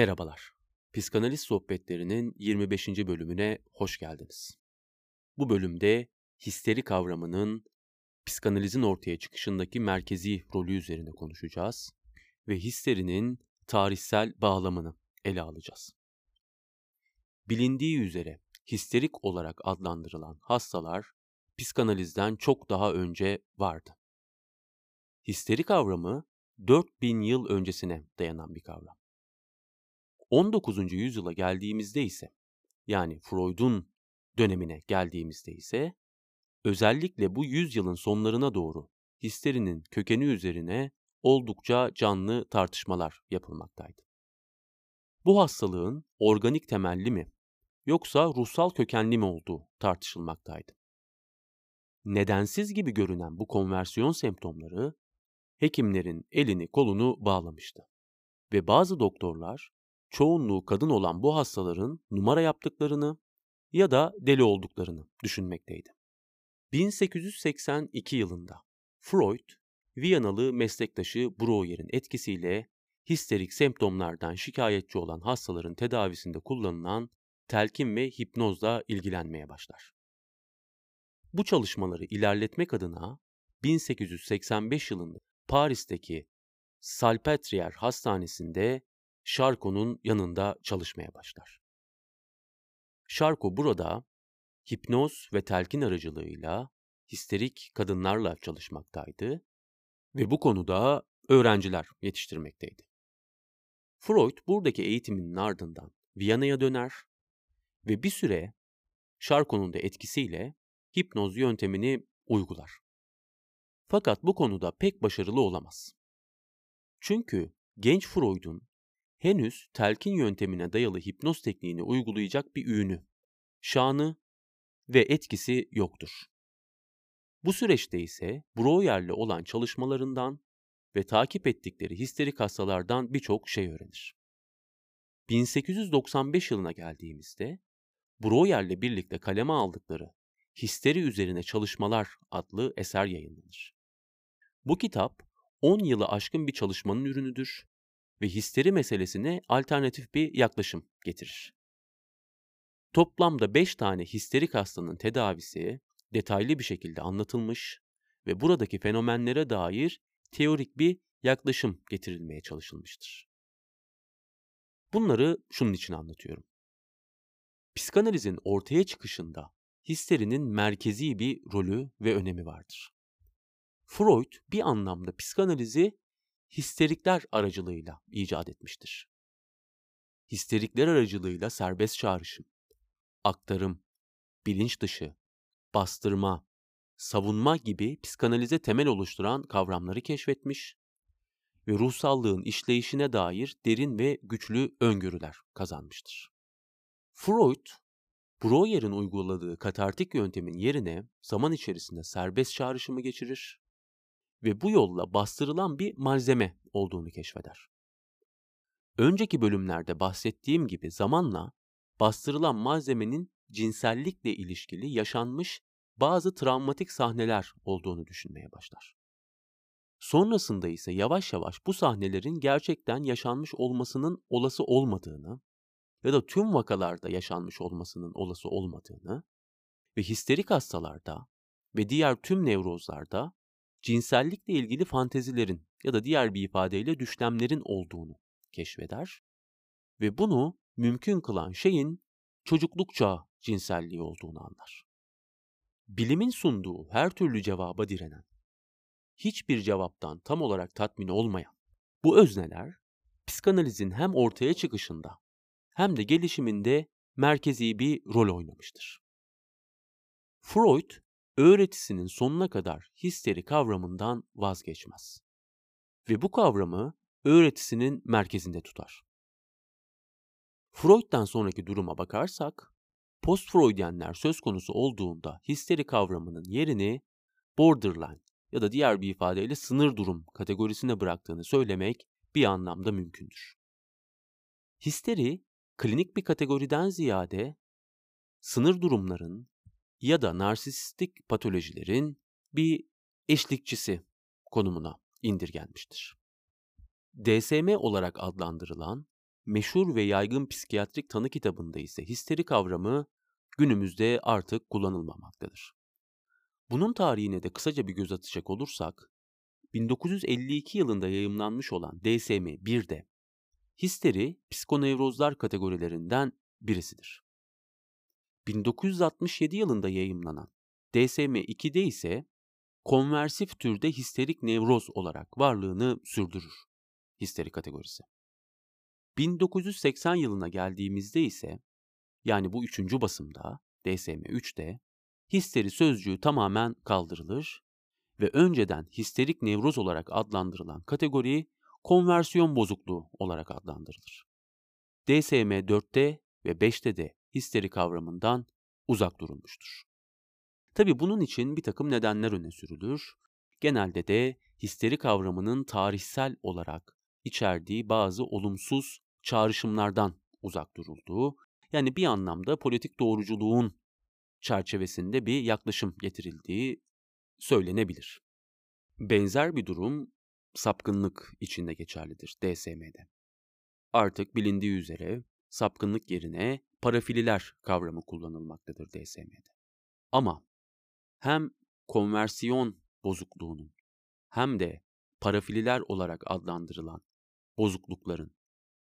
Merhabalar. Psikanaliz sohbetlerinin 25. bölümüne hoş geldiniz. Bu bölümde histeri kavramının psikanalizin ortaya çıkışındaki merkezi rolü üzerine konuşacağız ve histerinin tarihsel bağlamını ele alacağız. Bilindiği üzere histerik olarak adlandırılan hastalar psikanalizden çok daha önce vardı. Histeri kavramı 4000 yıl öncesine dayanan bir kavram. 19. yüzyıla geldiğimizde ise yani Freud'un dönemine geldiğimizde ise özellikle bu yüzyılın sonlarına doğru histerinin kökeni üzerine oldukça canlı tartışmalar yapılmaktaydı. Bu hastalığın organik temelli mi yoksa ruhsal kökenli mi olduğu tartışılmaktaydı. Nedensiz gibi görünen bu konversiyon semptomları hekimlerin elini kolunu bağlamıştı. Ve bazı doktorlar çoğunluğu kadın olan bu hastaların numara yaptıklarını ya da deli olduklarını düşünmekteydi. 1882 yılında Freud, Viyanalı meslektaşı Breuer'in etkisiyle histerik semptomlardan şikayetçi olan hastaların tedavisinde kullanılan telkin ve hipnozla ilgilenmeye başlar. Bu çalışmaları ilerletmek adına 1885 yılında Paris'teki Salpêtrière Hastanesi'nde Charcot'un yanında çalışmaya başlar. Charcot burada hipnoz ve telkin aracılığıyla histerik kadınlarla çalışmaktaydı ve bu konuda öğrenciler yetiştirmekteydi. Freud buradaki eğitiminin ardından Viyana'ya döner ve bir süre Charcot'un da etkisiyle hipnoz yöntemini uygular. Fakat bu konuda pek başarılı olamaz. Çünkü genç Freud'un henüz telkin yöntemine dayalı hipnoz tekniğini uygulayacak bir ünü, şanı ve etkisi yoktur. Bu süreçte ise Breuer'le olan çalışmalarından ve takip ettikleri histerik hastalardan birçok şey öğrenir. 1895 yılına geldiğimizde Breuer'le birlikte kaleme aldıkları Histeri Üzerine Çalışmalar adlı eser yayınlanır. Bu kitap 10 yılı aşkın bir çalışmanın ürünüdür ve histeri meselesine alternatif bir yaklaşım getirir. Toplamda 5 tane histerik hastanın tedavisi detaylı bir şekilde anlatılmış ve buradaki fenomenlere dair teorik bir yaklaşım getirilmeye çalışılmıştır. Bunları şunun için anlatıyorum. Psikanalizin ortaya çıkışında histerinin merkezi bir rolü ve önemi vardır. Freud bir anlamda psikanalizi histerikler aracılığıyla icat etmiştir. Histerikler aracılığıyla serbest çağrışım, aktarım, bilinç dışı, bastırma, savunma gibi psikanalize temel oluşturan kavramları keşfetmiş ve ruhsallığın işleyişine dair derin ve güçlü öngörüler kazanmıştır. Freud, Breuer'in uyguladığı katartik yöntemin yerine zaman içerisinde serbest çağrışımı geçirir ve bu yolla bastırılan bir malzeme olduğunu keşfeder. Önceki bölümlerde bahsettiğim gibi zamanla bastırılan malzemenin cinsellikle ilişkili yaşanmış bazı travmatik sahneler olduğunu düşünmeye başlar. Sonrasında ise yavaş yavaş bu sahnelerin gerçekten yaşanmış olmasının olası olmadığını ya da tüm vakalarda yaşanmış olmasının olası olmadığını ve histerik hastalarda ve diğer tüm nevrozlarda cinsellikle ilgili fantezilerin ya da diğer bir ifadeyle düşlemlerin olduğunu keşfeder ve bunu mümkün kılan şeyin çocukluk çağı cinselliği olduğunu anlar. Bilimin sunduğu her türlü cevaba direnen, hiçbir cevaptan tam olarak tatmin olmayan bu özneler psikanalizin hem ortaya çıkışında hem de gelişiminde merkezi bir rol oynamıştır. Freud öğretisinin sonuna kadar histeri kavramından vazgeçmez. Ve bu kavramı öğretisinin merkezinde tutar. Freud'dan sonraki duruma bakarsak, post-Freudyenler söz konusu olduğunda histeri kavramının yerini borderline ya da diğer bir ifadeyle sınır durum kategorisine bıraktığını söylemek bir anlamda mümkündür. Histeri, klinik bir kategoriden ziyade sınır durumların ya da narsistik patolojilerin bir eşlikçisi konumuna indirgenmiştir. DSM olarak adlandırılan meşhur ve yaygın psikiyatrik tanı kitabında ise histeri kavramı günümüzde artık kullanılmamaktadır. Bunun tarihine de kısaca bir göz atacak olursak, 1952 yılında yayımlanmış olan DSM-1'de histeri psikonevrozlar kategorilerinden birisidir. 1967 yılında yayımlanan DSM-2'de ise konversif türde histerik nevroz olarak varlığını sürdürür histeri kategorisi. 1980 yılına geldiğimizde ise yani bu üçüncü basımda DSM-3'te histeri sözcüğü tamamen kaldırılır ve önceden histerik nevroz olarak adlandırılan kategori konversiyon bozukluğu olarak adlandırılır. DSM-4'te ve 5'te de histeri kavramından uzak durulmuştur. Tabi bunun için bir takım nedenler öne sürülür. Genelde de histeri kavramının tarihsel olarak içerdiği bazı olumsuz çağrışımlardan uzak durulduğu, yani bir anlamda politik doğruculuğun çerçevesinde bir yaklaşım getirildiği söylenebilir. Benzer bir durum sapkınlık içinde geçerlidir DSM'de. Artık bilindiği üzere sapkınlık yerine parafililer kavramı kullanılmaktadır DSM'de. Ama hem konversiyon bozukluğunun hem de parafililer olarak adlandırılan bozuklukların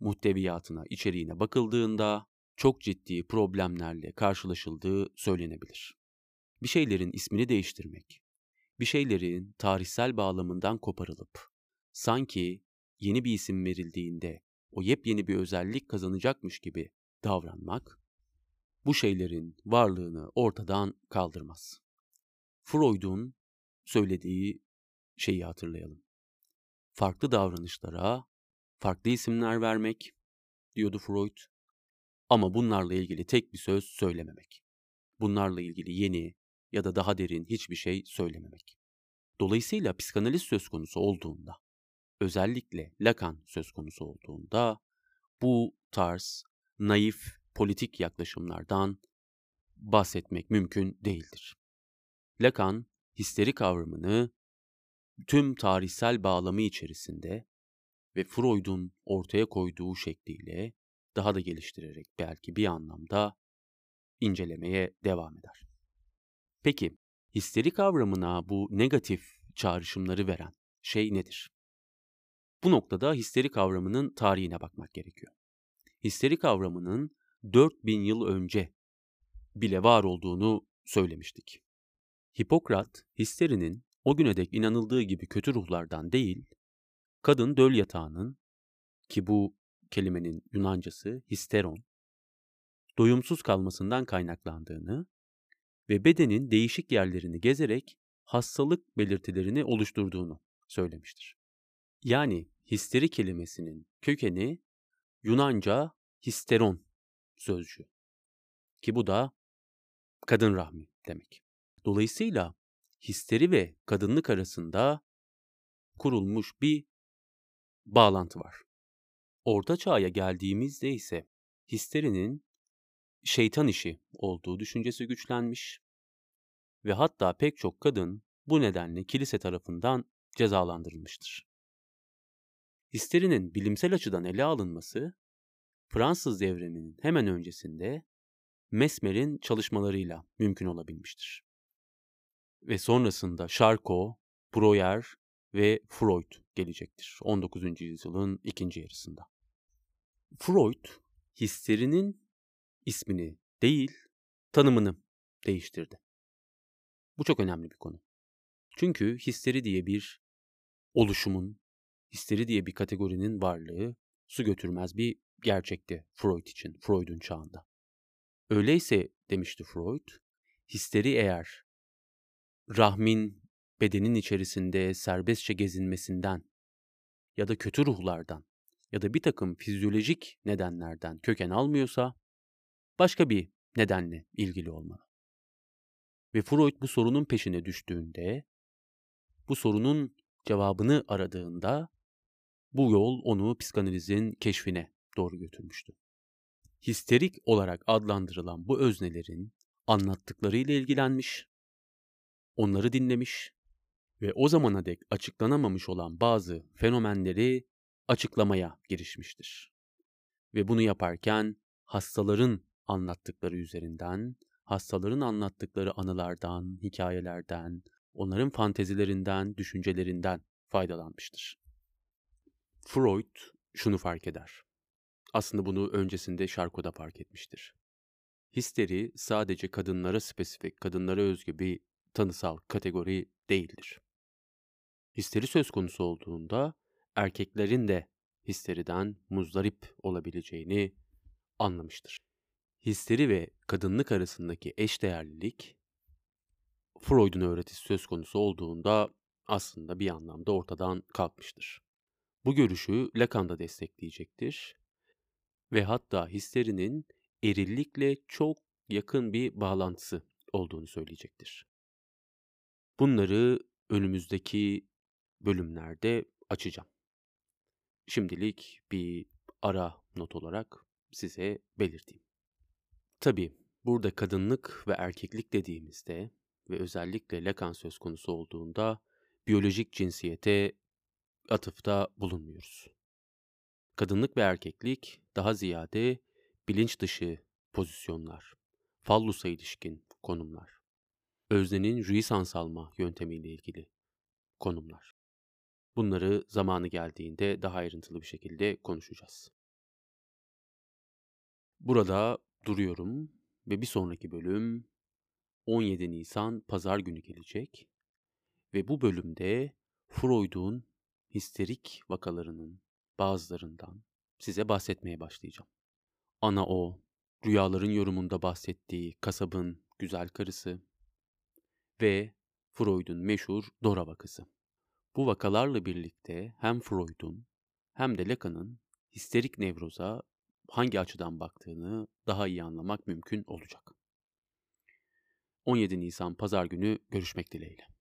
muhteviyatına, içeriğine bakıldığında çok ciddi problemlerle karşılaşıldığı söylenebilir. Bir şeylerin ismini değiştirmek, bir şeylerin tarihsel bağlamından koparılıp sanki yeni bir isim verildiğinde o yepyeni bir özellik kazanacakmış gibi davranmak bu şeylerin varlığını ortadan kaldırmaz. Freud'un söylediği şeyi hatırlayalım. Farklı davranışlara farklı isimler vermek diyordu Freud. Ama bunlarla ilgili tek bir söz söylememek. Bunlarla ilgili yeni ya da daha derin hiçbir şey söylememek. Dolayısıyla psikanaliz söz konusu olduğunda, özellikle Lacan söz konusu olduğunda bu tarz naif politik yaklaşımlardan bahsetmek mümkün değildir. Lacan, histeri kavramını tüm tarihsel bağlamı içerisinde ve Freud'un ortaya koyduğu şekliyle daha da geliştirerek belki bir anlamda incelemeye devam eder. Peki, histeri kavramına bu negatif çağrışımları veren şey nedir? Bu noktada histeri kavramının tarihine bakmak gerekiyor. Histeri kavramının 4000 yıl önce bile var olduğunu söylemiştik. Hipokrat, histerinin o güne dek inanıldığı gibi kötü ruhlardan değil, kadın döl yatağının ki bu kelimenin Yunancası histeron, doyumsuz kalmasından kaynaklandığını ve bedenin değişik yerlerini gezerek hastalık belirtilerini oluşturduğunu söylemiştir. Yani histeri kelimesinin kökeni Yunanca histeron sözcüğü ki bu da kadın rahmi demek. Dolayısıyla histeri ve kadınlık arasında kurulmuş bir bağlantı var. Orta çağa geldiğimizde ise histerinin şeytan işi olduğu düşüncesi güçlenmiş ve hatta pek çok kadın bu nedenle kilise tarafından cezalandırılmıştır. Histerinin bilimsel açıdan ele alınması Fransız devriminin hemen öncesinde Mesmer'in çalışmalarıyla mümkün olabilmiştir. Ve sonrasında Charcot, Breuer ve Freud gelecektir 19. yüzyılın ikinci yarısında. Freud histerinin ismini değil tanımını değiştirdi. Bu çok önemli bir konu. Çünkü histeri diye bir oluşumun, histeri diye bir kategorinin varlığı su götürmez bir gerçekti Freud için, Freud'un çağında. Öyleyse demişti Freud, histeri eğer rahmin bedenin içerisinde serbestçe gezinmesinden ya da kötü ruhlardan ya da bir takım fizyolojik nedenlerden köken almıyorsa başka bir nedenle ilgili olmalı. Ve Freud bu sorunun peşine düştüğünde, bu sorunun cevabını aradığında bu yol onu psikanalizin keşfine doğru götürmüştü. Histerik olarak adlandırılan bu öznelerin anlattıklarıyla ilgilenmiş, onları dinlemiş ve o zamana dek açıklanamamış olan bazı fenomenleri açıklamaya girişmiştir. Ve bunu yaparken hastaların anlattıkları üzerinden, hastaların anlattıkları anılardan, hikayelerden, onların fantezilerinden, düşüncelerinden faydalanmıştır. Freud şunu fark eder. Aslında bunu öncesinde Charcot'da fark etmiştir. Histeri sadece kadınlara spesifik, kadınlara özgü bir tanısal kategori değildir. Histeri söz konusu olduğunda erkeklerin de histeriden muzdarip olabileceğini anlamıştır. Histeri ve kadınlık arasındaki eşdeğerlilik Freud'un öğretisi söz konusu olduğunda aslında bir anlamda ortadan kalkmıştır. Bu görüşü Lacan da destekleyecektir ve hatta histerinin erillikle çok yakın bir bağlantısı olduğunu söyleyecektir. Bunları önümüzdeki bölümlerde açacağım. Şimdilik bir ara not olarak size belirteyim. Tabii burada kadınlık ve erkeklik dediğimizde ve özellikle Lacan söz konusu olduğunda biyolojik cinsiyete atıfta bulunmuyoruz. Kadınlık ve erkeklik daha ziyade bilinç dışı pozisyonlar, fallusa ilişkin konumlar, öznenin rüisans alma yöntemiyle ilgili konumlar. Bunları zamanı geldiğinde daha ayrıntılı bir şekilde konuşacağız. Burada duruyorum ve bir sonraki bölüm 17 Nisan pazar günü gelecek ve bu bölümde Freud'un histerik vakalarının bazılarından size bahsetmeye başlayacağım. Ana o, rüyaların yorumunda bahsettiği kasabın güzel karısı ve Freud'un meşhur Dora vakası. Bu vakalarla birlikte hem Freud'un hem de Lacan'ın histerik nevroza hangi açıdan baktığını daha iyi anlamak mümkün olacak. 17 Nisan Pazar günü görüşmek dileğiyle.